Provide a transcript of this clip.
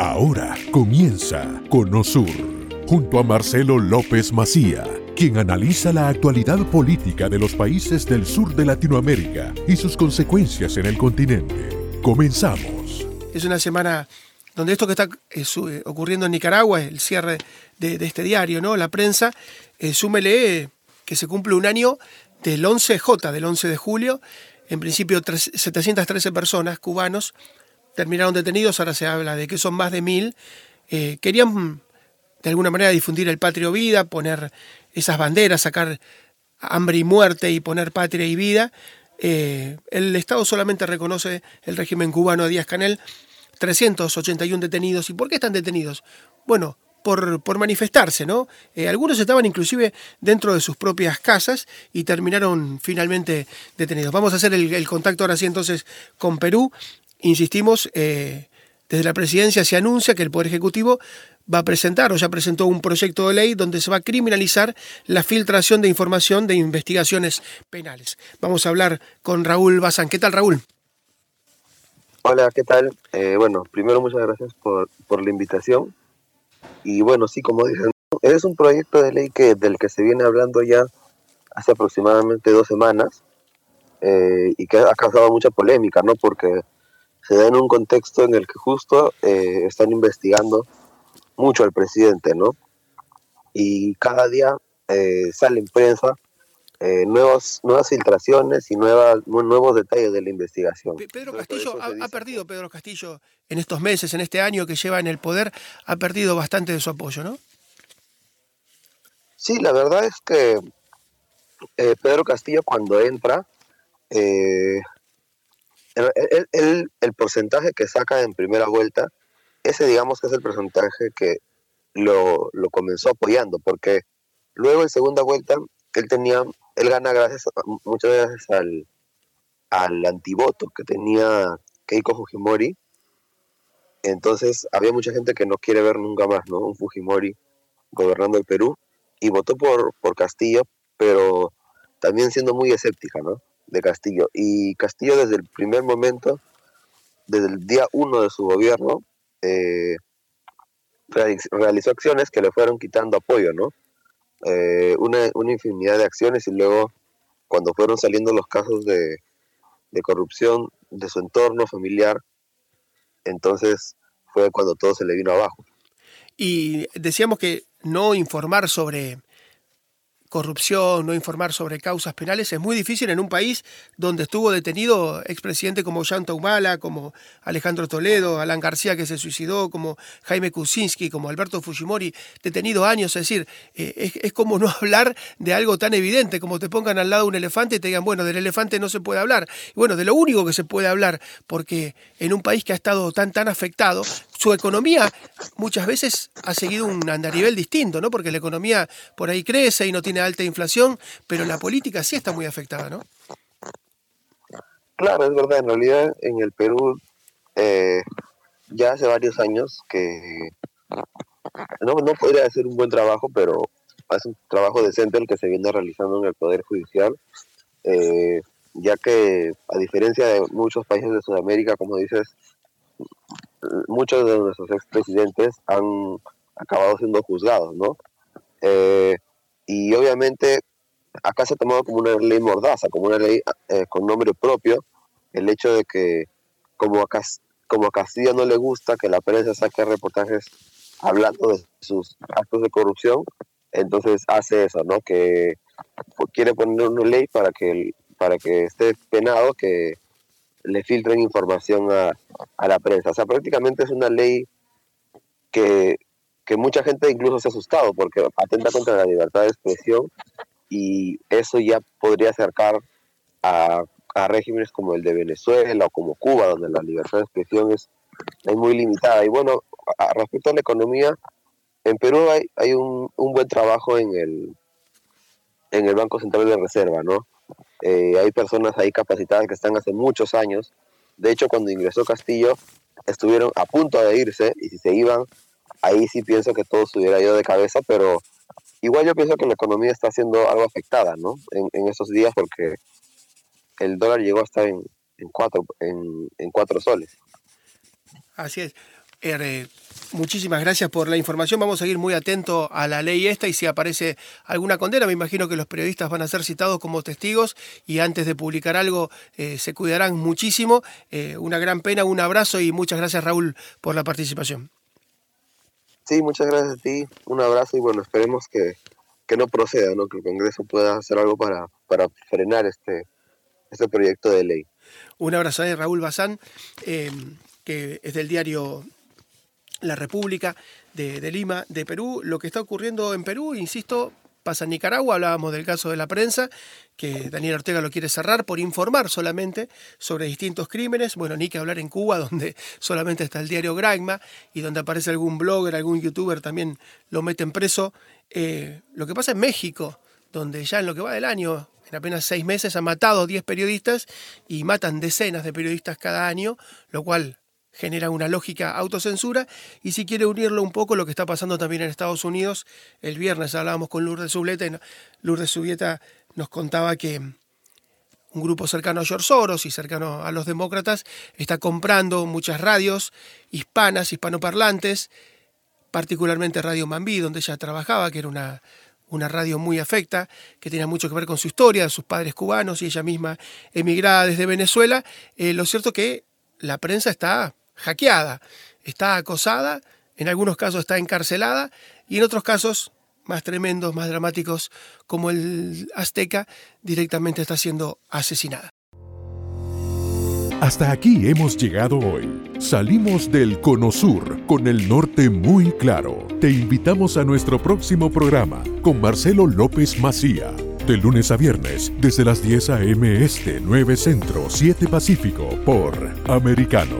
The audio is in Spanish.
Ahora comienza Conosur, junto a Marcelo López Macía, quien analiza la actualidad política de los países del sur de Latinoamérica y sus consecuencias en el continente. Comenzamos. Es una semana donde esto que está eh, eh, ocurriendo en Nicaragua, el cierre de, este diario, ¿no? La prensa, eh, súmele que se cumple un año del 11J, del 11 de julio. En principio, 713 personas, cubanos, terminaron detenidos, ahora se habla de que son más de mil. querían de alguna manera difundir el patrio vida, poner esas banderas, sacar hambre y muerte y poner patria y vida. el Estado solamente reconoce el régimen cubano de Díaz Canel 381 detenidos. ¿Y por qué están detenidos? Bueno, por, por manifestarse, ¿no? Eh, algunos estaban inclusive dentro de sus propias casas y terminaron finalmente detenidos. Vamos a hacer el, contacto ahora sí entonces con Perú. Insistimos, eh, desde la presidencia se anuncia que el Poder Ejecutivo va a presentar o ya presentó un proyecto de ley donde se va a criminalizar la filtración de información de investigaciones penales. Vamos a hablar con Raúl Bazán. ¿Qué tal, Raúl? Hola, ¿qué tal? Eh, bueno, primero muchas gracias por, por, la invitación. Y bueno, sí, como dije, es un proyecto de ley que, del que se viene hablando ya hace aproximadamente dos semanas eh, y que ha causado mucha polémica, ¿no? Porque se da en un contexto en el que justo eh, están investigando mucho al presidente, ¿no? Y cada día sale en prensa eh, nuevos, nuevas filtraciones y nuevas, nuevos detalles de la investigación. Pedro Castillo ha, perdido, Pedro Castillo, en estos meses, en este año que lleva en el poder, ha perdido bastante de su apoyo, ¿no? Sí, la verdad es que eh, Pedro Castillo cuando entra, eh, el, porcentaje que saca en primera vuelta, ese digamos que es el porcentaje que lo, lo comenzó apoyando, porque luego en segunda vuelta él tenía él gana gracias muchas gracias al, al antivoto que tenía Keiko Fujimori. Entonces había mucha gente que no quiere ver nunca más, ¿no? Un Fujimori gobernando el Perú y votó por, por Castillo, pero también siendo muy escéptica, ¿no? De Castillo. Y Castillo desde el primer momento, desde el día uno de su gobierno, eh, realizó acciones que le fueron quitando apoyo, ¿no? Eh, una, una, infinidad de acciones y luego cuando fueron saliendo los casos de, de corrupción de su entorno familiar, entonces fue cuando todo se le vino abajo. Y decíamos que no informar sobre corrupción, no informar sobre causas penales, es muy difícil en un país donde estuvo detenido expresidente como Jean Humala, como Alejandro Toledo, Alan García que se suicidó, como Jaime Kuczynski, como Alberto Fujimori, detenido años. Es decir, eh, es, como no hablar de algo tan evidente, como te pongan al lado un elefante y te digan, bueno, del elefante no se puede hablar. Y bueno, de lo único que se puede hablar, porque en un país que ha estado tan, tan afectado, su economía muchas veces ha seguido un andarivel distinto, ¿no? Porque la economía por ahí crece y no tiene alta inflación, pero la política sí está muy afectada, ¿no? Claro, es verdad. En realidad, en el Perú eh, ya hace varios años que no, no podría hacer un buen trabajo, pero hace un trabajo decente el que se viene realizando en el Poder Judicial, eh, ya que a diferencia de muchos países de Sudamérica, como dices, muchos de nuestros expresidentes han acabado siendo juzgados, ¿no? Eh, y obviamente acá se ha tomado como una ley mordaza, como una ley eh, con nombre propio, el hecho de que como a, como a Castilla no le gusta que la prensa saque reportajes hablando de sus actos de corrupción, entonces hace eso, ¿no? Que quiere poner una ley para que, para que esté penado que le filtren información a, a la prensa. O sea, prácticamente es una ley que, que mucha gente incluso se ha asustado porque atenta contra la libertad de expresión y eso ya podría acercar a, a regímenes como el de Venezuela o como Cuba, donde la libertad de expresión es, es muy limitada. Y bueno, respecto a la economía, en Perú hay, hay un, un, buen trabajo en el, en el Banco Central de Reserva, ¿no? Eh, hay personas ahí capacitadas que están hace muchos años. De hecho, cuando ingresó Castillo, estuvieron a punto de irse y si se iban, ahí sí pienso que todo se hubiera ido de cabeza, pero igual yo pienso que la economía está siendo algo afectada, ¿no? En, en esos días porque el dólar llegó hasta en, en cuatro, en cuatro soles. Así es. Muchísimas gracias por la información. Vamos a ir muy atentos a la ley esta y si aparece alguna condena, me imagino que los periodistas van a ser citados como testigos y antes de publicar algo eh, se cuidarán muchísimo. Eh, una gran pena, un abrazo y muchas gracias Raúl por la participación. Sí, muchas gracias a ti, un abrazo y bueno, esperemos que, no proceda, ¿no? que el Congreso pueda hacer algo para, para frenar este, este proyecto de ley. Un abrazo a Raúl Bazán, eh, que es del diario La República de, Lima, de Perú. Lo que está ocurriendo en Perú, insisto, pasa en Nicaragua, hablábamos del caso de la prensa, que Daniel Ortega lo quiere cerrar por informar solamente sobre distintos crímenes. Bueno, ni que hablar en Cuba, donde solamente está el diario Granma y donde aparece algún blogger, algún youtuber, también lo meten preso. Eh, lo que pasa en México, donde ya en lo que va del año en apenas seis meses han matado 10 periodistas y matan decenas de periodistas cada año, lo cual genera una lógica autocensura. Y si quiere unirlo un poco lo que está pasando también en Estados Unidos, el viernes hablábamos con Lourdes Subleta y Lourdes Subieta nos contaba que un grupo cercano a George Soros y cercano a los demócratas está comprando muchas radios hispanas, hispanoparlantes, particularmente Radio Mambí, donde ella trabajaba, que era una una radio muy afecta, que tenía mucho que ver con su historia, sus padres cubanos y ella misma emigrada desde Venezuela. Eh, lo cierto que la prensa está hackeada, está acosada, en algunos casos está encarcelada y en otros casos más tremendos, más dramáticos, como el Azteca, directamente está siendo asesinada. Hasta aquí hemos llegado hoy. Salimos del Cono Sur con el norte muy claro. Te invitamos a nuestro próximo programa con Marcelo López Macía. De lunes a viernes, desde las 10 a.m. Este, 9 Centro, 7 Pacífico, por Americano.